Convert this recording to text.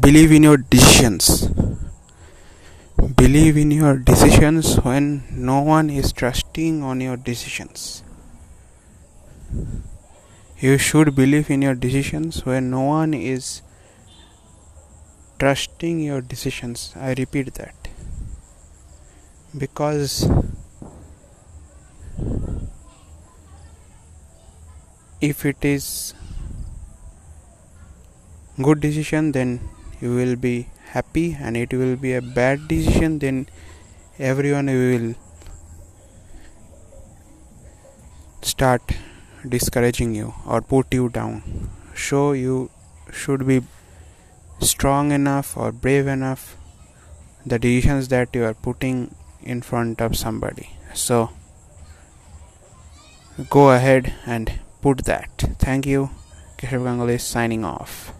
believe in your decisions. Believe in your decisions when no one is trusting on your decisions. You should believe in your decisions when no one is trusting your decisions. I repeat that. Because if it is good decision then you will be happy and it will be a bad decision then everyone will start discouraging you or put you down. So you should be strong enough or brave enough the decisions that you are putting in front of somebody. So go ahead and put that. Thank you. Keshav Ganguly signing off